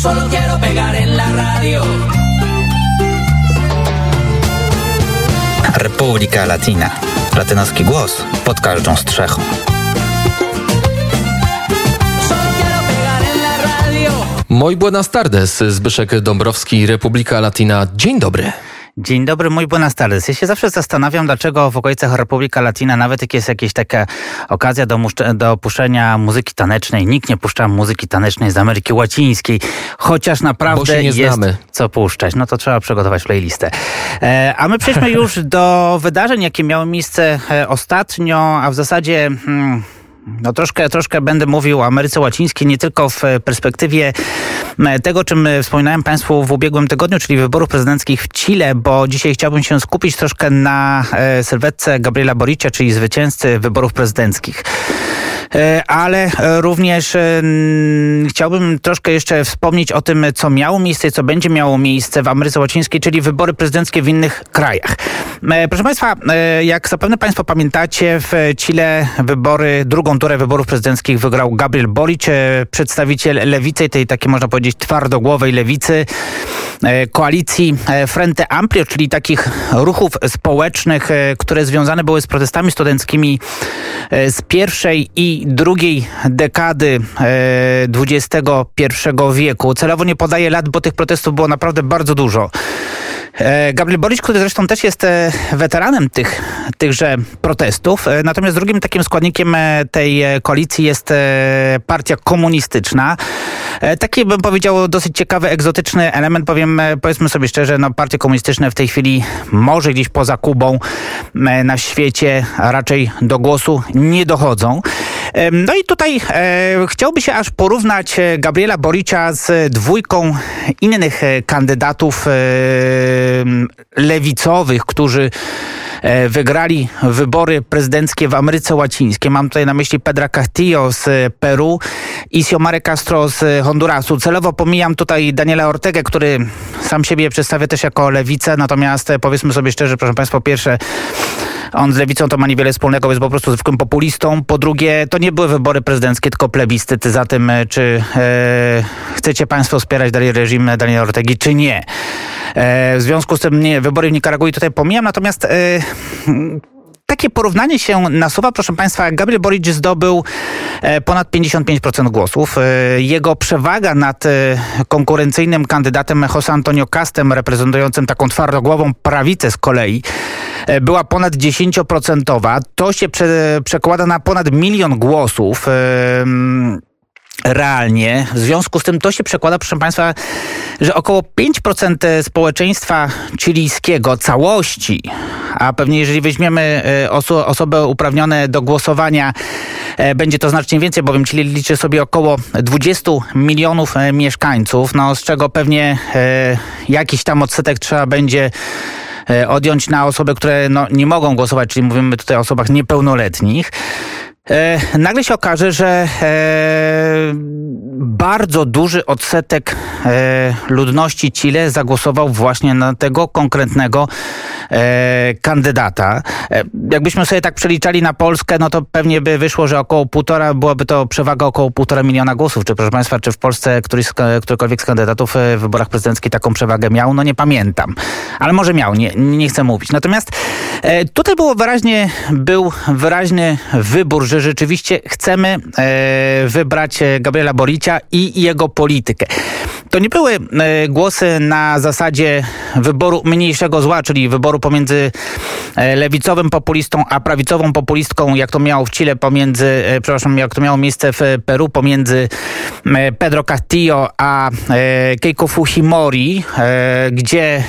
solo quiero pegar en la radio. Republika Latina. Latynoski głos pod każdą strzechą. Moi buenas tardes, Zbyszek Dąbrowski, Republika Latina. Dzień dobry. Dzień dobry, mój buenas tardes. Ja się zawsze zastanawiam, dlaczego w okolicach Republika Latina, nawet jak jest jakaś taka okazja do, do puszczenia muzyki tanecznej, nikt nie puszcza muzyki tanecznej z Ameryki Łacińskiej, chociaż naprawdę jest znamy. co puszczać. No to trzeba przygotować playlistę. E, a my przejdźmy już do wydarzeń, jakie miały miejsce e, ostatnio, a w zasadzie... Hmm, no troszkę, troszkę będę mówił o Ameryce Łacińskiej, nie tylko w perspektywie tego, czym wspominałem Państwu w ubiegłym tygodniu, czyli wyborów prezydenckich w Chile, bo dzisiaj chciałbym się skupić troszkę na e, sylwetce Gabriela Boricia, czyli zwycięzcy wyborów prezydenckich. E, ale również e, chciałbym troszkę jeszcze wspomnieć o tym, co miało miejsce co będzie miało miejsce w Ameryce Łacińskiej, czyli wybory prezydenckie w innych krajach. E, proszę Państwa, jak zapewne Państwo pamiętacie, w Chile wybory, drugą turę wyborów prezydenckich wygrał Gabriel Boric, przedstawiciel lewicy, tej takiej można powiedzieć twardogłowej lewicy, koalicji Frente Amplio, czyli takich ruchów społecznych, które związane były z protestami studenckimi z pierwszej i drugiej dekady XXI e, wieku. Celowo nie podaję lat, bo tych protestów było naprawdę bardzo dużo. E, Gabriel Boric, który zresztą też jest e, weteranem tych, tychże protestów. Natomiast drugim takim składnikiem tej koalicji jest partia komunistyczna. Taki bym powiedział dosyć ciekawy, egzotyczny element, powiem, powiedzmy sobie szczerze, no partie komunistyczne w tej chwili może gdzieś poza Kubą na świecie raczej do głosu nie dochodzą. No i tutaj e, chciałby się aż porównać e, Gabriela Boricia z dwójką innych e, kandydatów e, lewicowych, którzy e, wygrali wybory prezydenckie w Ameryce Łacińskiej. Mam tutaj na myśli Pedra Castillo z Peru i Xiomare Castro z Hondurasu. Celowo pomijam tutaj Daniela Ortegę, który sam siebie przedstawia też jako lewicę, natomiast powiedzmy sobie szczerze, proszę Państwa, pierwsze on z lewicą to ma niewiele wspólnego, jest po prostu zwykłym populistą. Po drugie, to nie były wybory prezydenckie, tylko plebiscyty za tym, e, czy e, chcecie państwo wspierać dalej reżim Daniela Ortegi, czy nie. E, w związku z tym nie, wybory w Nikaragui tutaj pomijam, natomiast e, takie porównanie się nasuwa, proszę Państwa, Gabriel Boric zdobył e, ponad 55% głosów. E, jego przewaga nad e, konkurencyjnym kandydatem José Antonio Castem, reprezentującym taką twardogłową prawicę z kolei, była ponad 10%. To się prze, przekłada na ponad milion głosów realnie. W związku z tym to się przekłada, proszę Państwa, że około 5% społeczeństwa chilijskiego, całości, a pewnie jeżeli weźmiemy e, oso osoby uprawnione do głosowania, e, będzie to znacznie więcej, bowiem Chile liczy sobie około 20 milionów e, mieszkańców, no z czego pewnie jakiś tam odsetek trzeba będzie odjąć na osoby, które no, nie mogą głosować, czyli mówimy tutaj o osobach niepełnoletnich. E, nagle się okaże, że e, bardzo duży odsetek e, ludności Chile zagłosował właśnie na tego konkretnego kandydata. Jakbyśmy sobie tak przeliczali na Polskę, no to pewnie by wyszło, że około półtora, byłaby to przewaga około półtora miliona głosów. Czy proszę Państwa, czy w Polsce któryś, którykolwiek z kandydatów w wyborach prezydenckich taką przewagę miał? No nie pamiętam. Ale może miał, nie, nie chcę mówić. Natomiast tutaj było wyraźnie, był wyraźny wybór, że rzeczywiście chcemy e, wybrać Gabriela Boricia i jego politykę. To nie były e, głosy na zasadzie wyboru mniejszego zła, czyli wyboru pomiędzy e, lewicowym populistą a prawicową populistką, jak to miało w Chile pomiędzy, e, przepraszam, jak to miało miejsce w Peru pomiędzy Pedro Castillo a Keiko Fujimori, gdzie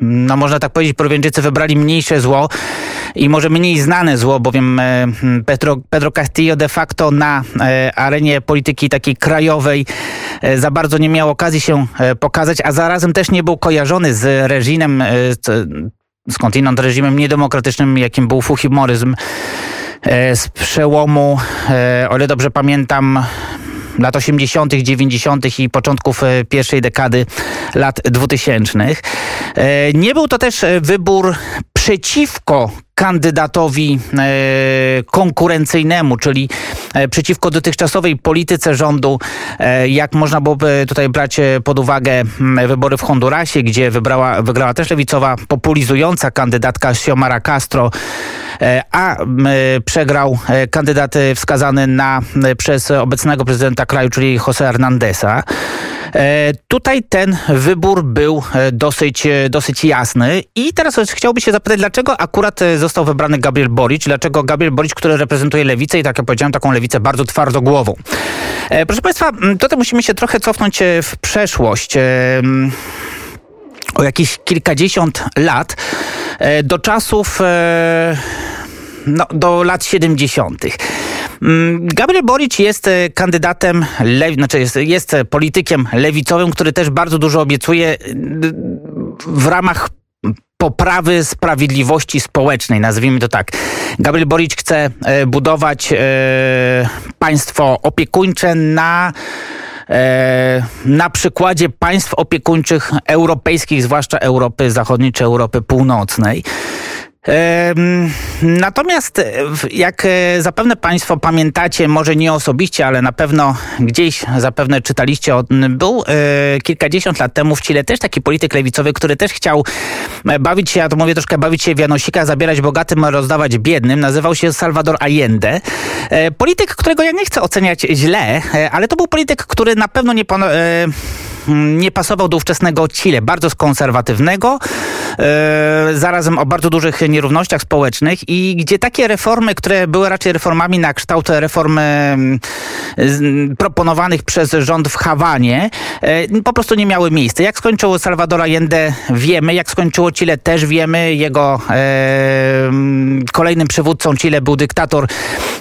no można tak powiedzieć, Prowięczycy wybrali mniejsze zło i może mniej znane zło, bowiem e, Pedro, Pedro Castillo de facto na e, arenie polityki takiej krajowej e, za bardzo nie miał okazji się pokazać, a zarazem też nie był kojarzony z reżimem, skądinąd reżimem niedemokratycznym, jakim był Fujimoryzm z przełomu, o ile dobrze pamiętam, lat 80., 90. i początków pierwszej dekady lat 2000. E, nie był to też wybór przeciwko kandydatowi e, konkurencyjnemu, czyli e, przeciwko dotychczasowej polityce rządu, e, jak można byłoby tutaj brać pod uwagę wybory w Hondurasie, gdzie wybrała, wygrała też lewicowa, populizująca kandydatka Xiomara Castro, a przegrał kandydat wskazany na, przez obecnego prezydenta kraju, czyli José Hernandeza. Tutaj ten wybór był dosyć, dosyć jasny i teraz chciałbym się zapytać, dlaczego akurat został wybrany Gabriel Boric. Dlaczego Gabriel Boric, który reprezentuje lewicę i tak jak powiedziałem, taką lewicę bardzo twardogłową. E, proszę Państwa, tutaj musimy się trochę cofnąć e, w przeszłość. E, o jakieś kilkadziesiąt lat do czasów no, do lat 70. Gabriel Boric jest kandydatem, lew, znaczy jest, jest politykiem lewicowym, który też bardzo dużo obiecuje w ramach poprawy sprawiedliwości społecznej, nazwijmy to tak. Gabriel Boric chce e, budować e, państwo opiekuńcze na e, na przykładzie państw opiekuńczych europejskich, zwłaszcza Europy Zachodniej czy Europy Północnej. Natomiast jak e, zapewne Państwo pamiętacie, może nie osobiście, ale na pewno gdzieś zapewne czytaliście był e, kilkadziesiąt lat temu w Chile też taki polityk lewicowy, który też chciał e, bawić się, ja to mówię troszkę bawić się w Janosika, zabierać bogatym, rozdawać biednym. Nazywał się Salvador Allende. Polityk, którego ja nie chcę oceniać źle, ale to był polityk, który na pewno nie, nie pasował do ówczesnego Chile, bardzo konserwatywnego, zarazem o bardzo dużych nierównościach społecznych i gdzie takie reformy, które były raczej reformami na kształt reform proponowanych przez rząd w Hawanie, e, po prostu nie miały miejsca. Jak skończyło Salvador Allende wiemy, jak skończyło Chile też wiemy. Jego e, kolejnym przywódcą Chile był dyktator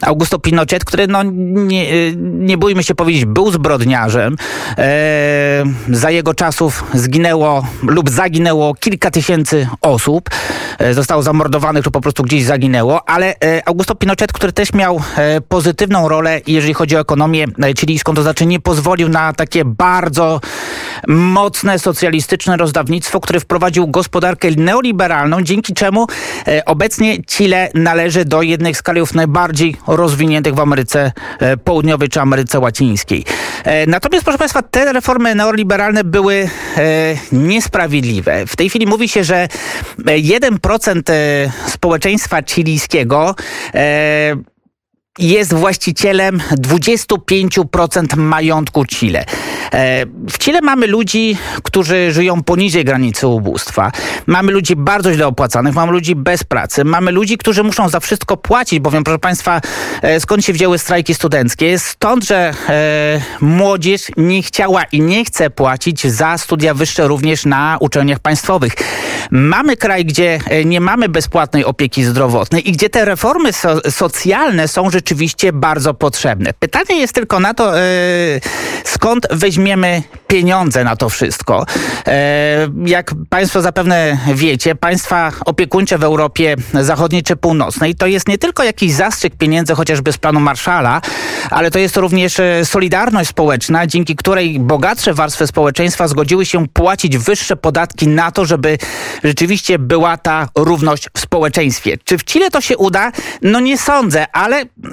Augusto Pinochet, który no nie, nie bójmy się powiedzieć, był zbrodniarzem. E, za jego czasów zginęło lub zaginęło kilka tysięcy osób. E, zostało zamordowanych lub po prostu gdzieś zaginęło, ale e, Augusto Pinochet, który też miał e, pozytywną rolę, jeżeli chodzi o ekonomię chilijską, to znaczy nie pozwolił na takie bardzo mocne socjalistyczne rozdawnictwo, które wprowadził gospodarkę neoliberalną, dzięki czemu obecnie Chile należy do jednych z krajów najbardziej rozwiniętych w Ameryce Południowej czy Ameryce Łacińskiej. Natomiast, proszę Państwa, te reformy neoliberalne były niesprawiedliwe. W tej chwili mówi się, że 1% społeczeństwa chilijskiego e, jest właścicielem 25% majątku Chile. E, w Chile mamy ludzi, którzy żyją poniżej granicy ubóstwa. Mamy ludzi bardzo źle opłacanych, mamy ludzi bez pracy, mamy ludzi, którzy muszą za wszystko płacić, bowiem, proszę Państwa, e, skąd się wzięły strajki studenckie? Stąd, że e, młodzież nie chciała i nie chce płacić za studia wyższe również na uczelniach państwowych. Mamy kraj, gdzie e, nie mamy bezpłatnej opieki zdrowotnej i gdzie te reformy so socjalne są rzeczywiście bardzo potrzebne. Pytanie jest tylko na to, e, skąd weźmiemy pieniądze na to wszystko. E, jak Państwo zapewne wiecie, państwa opiekuńcze w Europie Zachodniej czy Północnej to jest nie tylko jakiś zastrzyk pieniędzy chociażby z planu Marszala, ale to jest również solidarność społeczna, dzięki której bogatsze warstwy społeczeństwa zgodziły się płacić wyższe podatki na to, żeby rzeczywiście była ta równość w społeczeństwie. Czy w Chile to się uda? No nie sądzę, ale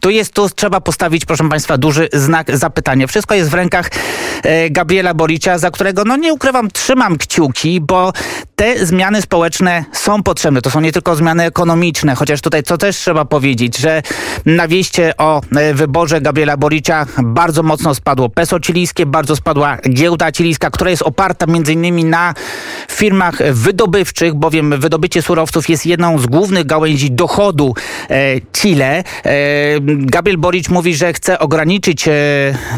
tu jest, tu trzeba postawić, proszę Państwa, duży znak zapytania. Wszystko jest w rękach e, Gabriela Boricia, za którego, no nie ukrywam, trzymam kciuki, bo te zmiany społeczne są potrzebne. To są nie tylko zmiany ekonomiczne, chociaż tutaj co też trzeba powiedzieć, że na wieście o e, wyborze Gabriela Boricia bardzo mocno spadło peso chilijskie, bardzo spadła giełda chilijska, która jest oparta innymi na firmach wydobywczych, bowiem wydobycie surowców jest jedną z głównych gałęzi dochodu e, Chile. Gabriel Boric mówi, że chce ograniczyć e,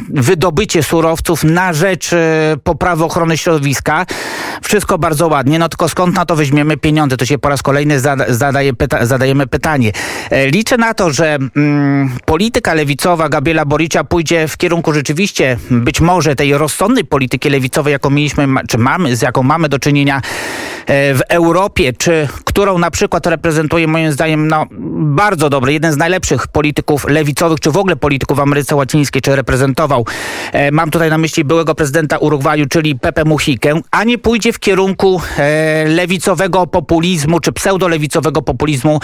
wydobycie surowców na rzecz e, poprawy ochrony środowiska. Wszystko bardzo ładnie, no tylko skąd na to weźmiemy pieniądze? To się po raz kolejny zadaje pyta zadajemy pytanie. E, liczę na to, że mm, polityka lewicowa Gabriela Boricia pójdzie w kierunku rzeczywiście być może tej rozsądnej polityki lewicowej, jaką mieliśmy, czy mamy, z jaką mamy do czynienia w Europie, czy którą na przykład reprezentuje moim zdaniem no, bardzo dobry, jeden z najlepszych polityków lewicowych, czy w ogóle polityków w Ameryce Łacińskiej, czy reprezentował. E, mam tutaj na myśli byłego prezydenta Urugwaju, czyli Pepe Mujikę, a nie pójdzie w kierunku e, lewicowego populizmu, czy pseudolewicowego populizmu,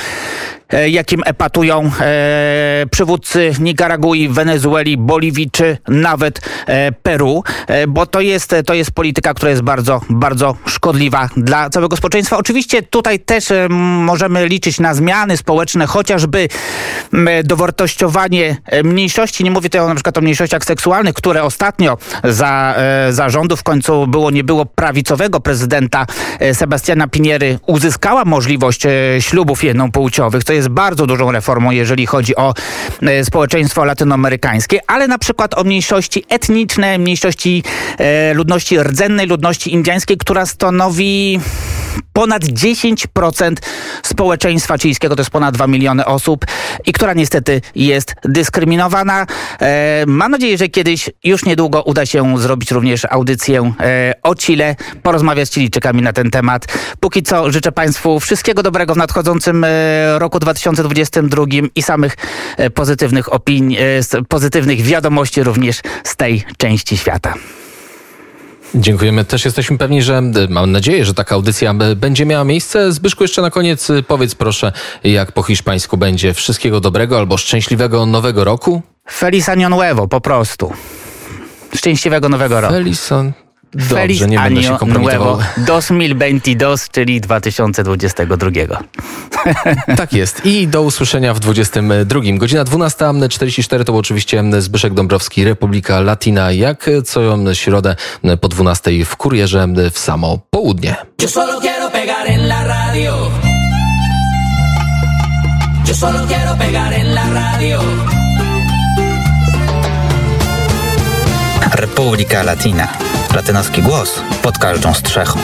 jakim epatują e, przywódcy Nikaragui, Wenezueli, Boliwii, czy nawet e, Peru, e, bo to jest, to jest polityka, która jest bardzo, bardzo szkodliwa dla całego społeczeństwa. Oczywiście tutaj też e, możemy liczyć na zmiany społeczne, chociażby dowartościowanie e, mniejszości, nie mówię tutaj o na przykład o mniejszościach seksualnych, które ostatnio za, e, za rządów w końcu było, nie było prawicowego prezydenta e, Sebastiana Piniery uzyskała możliwość e, ślubów jednopłciowych. Jest bardzo dużą reformą, jeżeli chodzi o e, społeczeństwo latynoamerykańskie, ale na przykład o mniejszości etniczne, mniejszości e, ludności rdzennej, ludności indyjskiej, która stanowi ponad 10% społeczeństwa chilijskiego, to jest ponad 2 miliony osób i która niestety jest dyskryminowana. E, mam nadzieję, że kiedyś, już niedługo uda się zrobić również audycję e, o Chile, porozmawiać z Chilijczykami na ten temat. Póki co życzę Państwu wszystkiego dobrego w nadchodzącym e, roku 2022 i samych e, pozytywnych opinii, e, pozytywnych wiadomości również z tej części świata. Dziękujemy. Też jesteśmy pewni, że e, mam nadzieję, że taka audycja będzie miała miejsce. Zbyszku, jeszcze na koniec powiedz proszę, jak po hiszpańsku będzie wszystkiego dobrego albo szczęśliwego nowego roku? Feliz Año Nuevo, po prostu. Szczęśliwego nowego roku. Felison. Feliz Dobrze, nie będę się. Nuevo 2022, czyli 2022. Tak jest. I do usłyszenia w 22. Godzina 12.44 to był oczywiście Zbyszek Dąbrowski, Republika Latina, jak co środę po 12 w kurierze w samo południe. Yo solo quiero pegar en la radio. Yo solo quiero pegar en la radio. Republika Latina. Latynoski głos pod każdą strzechą.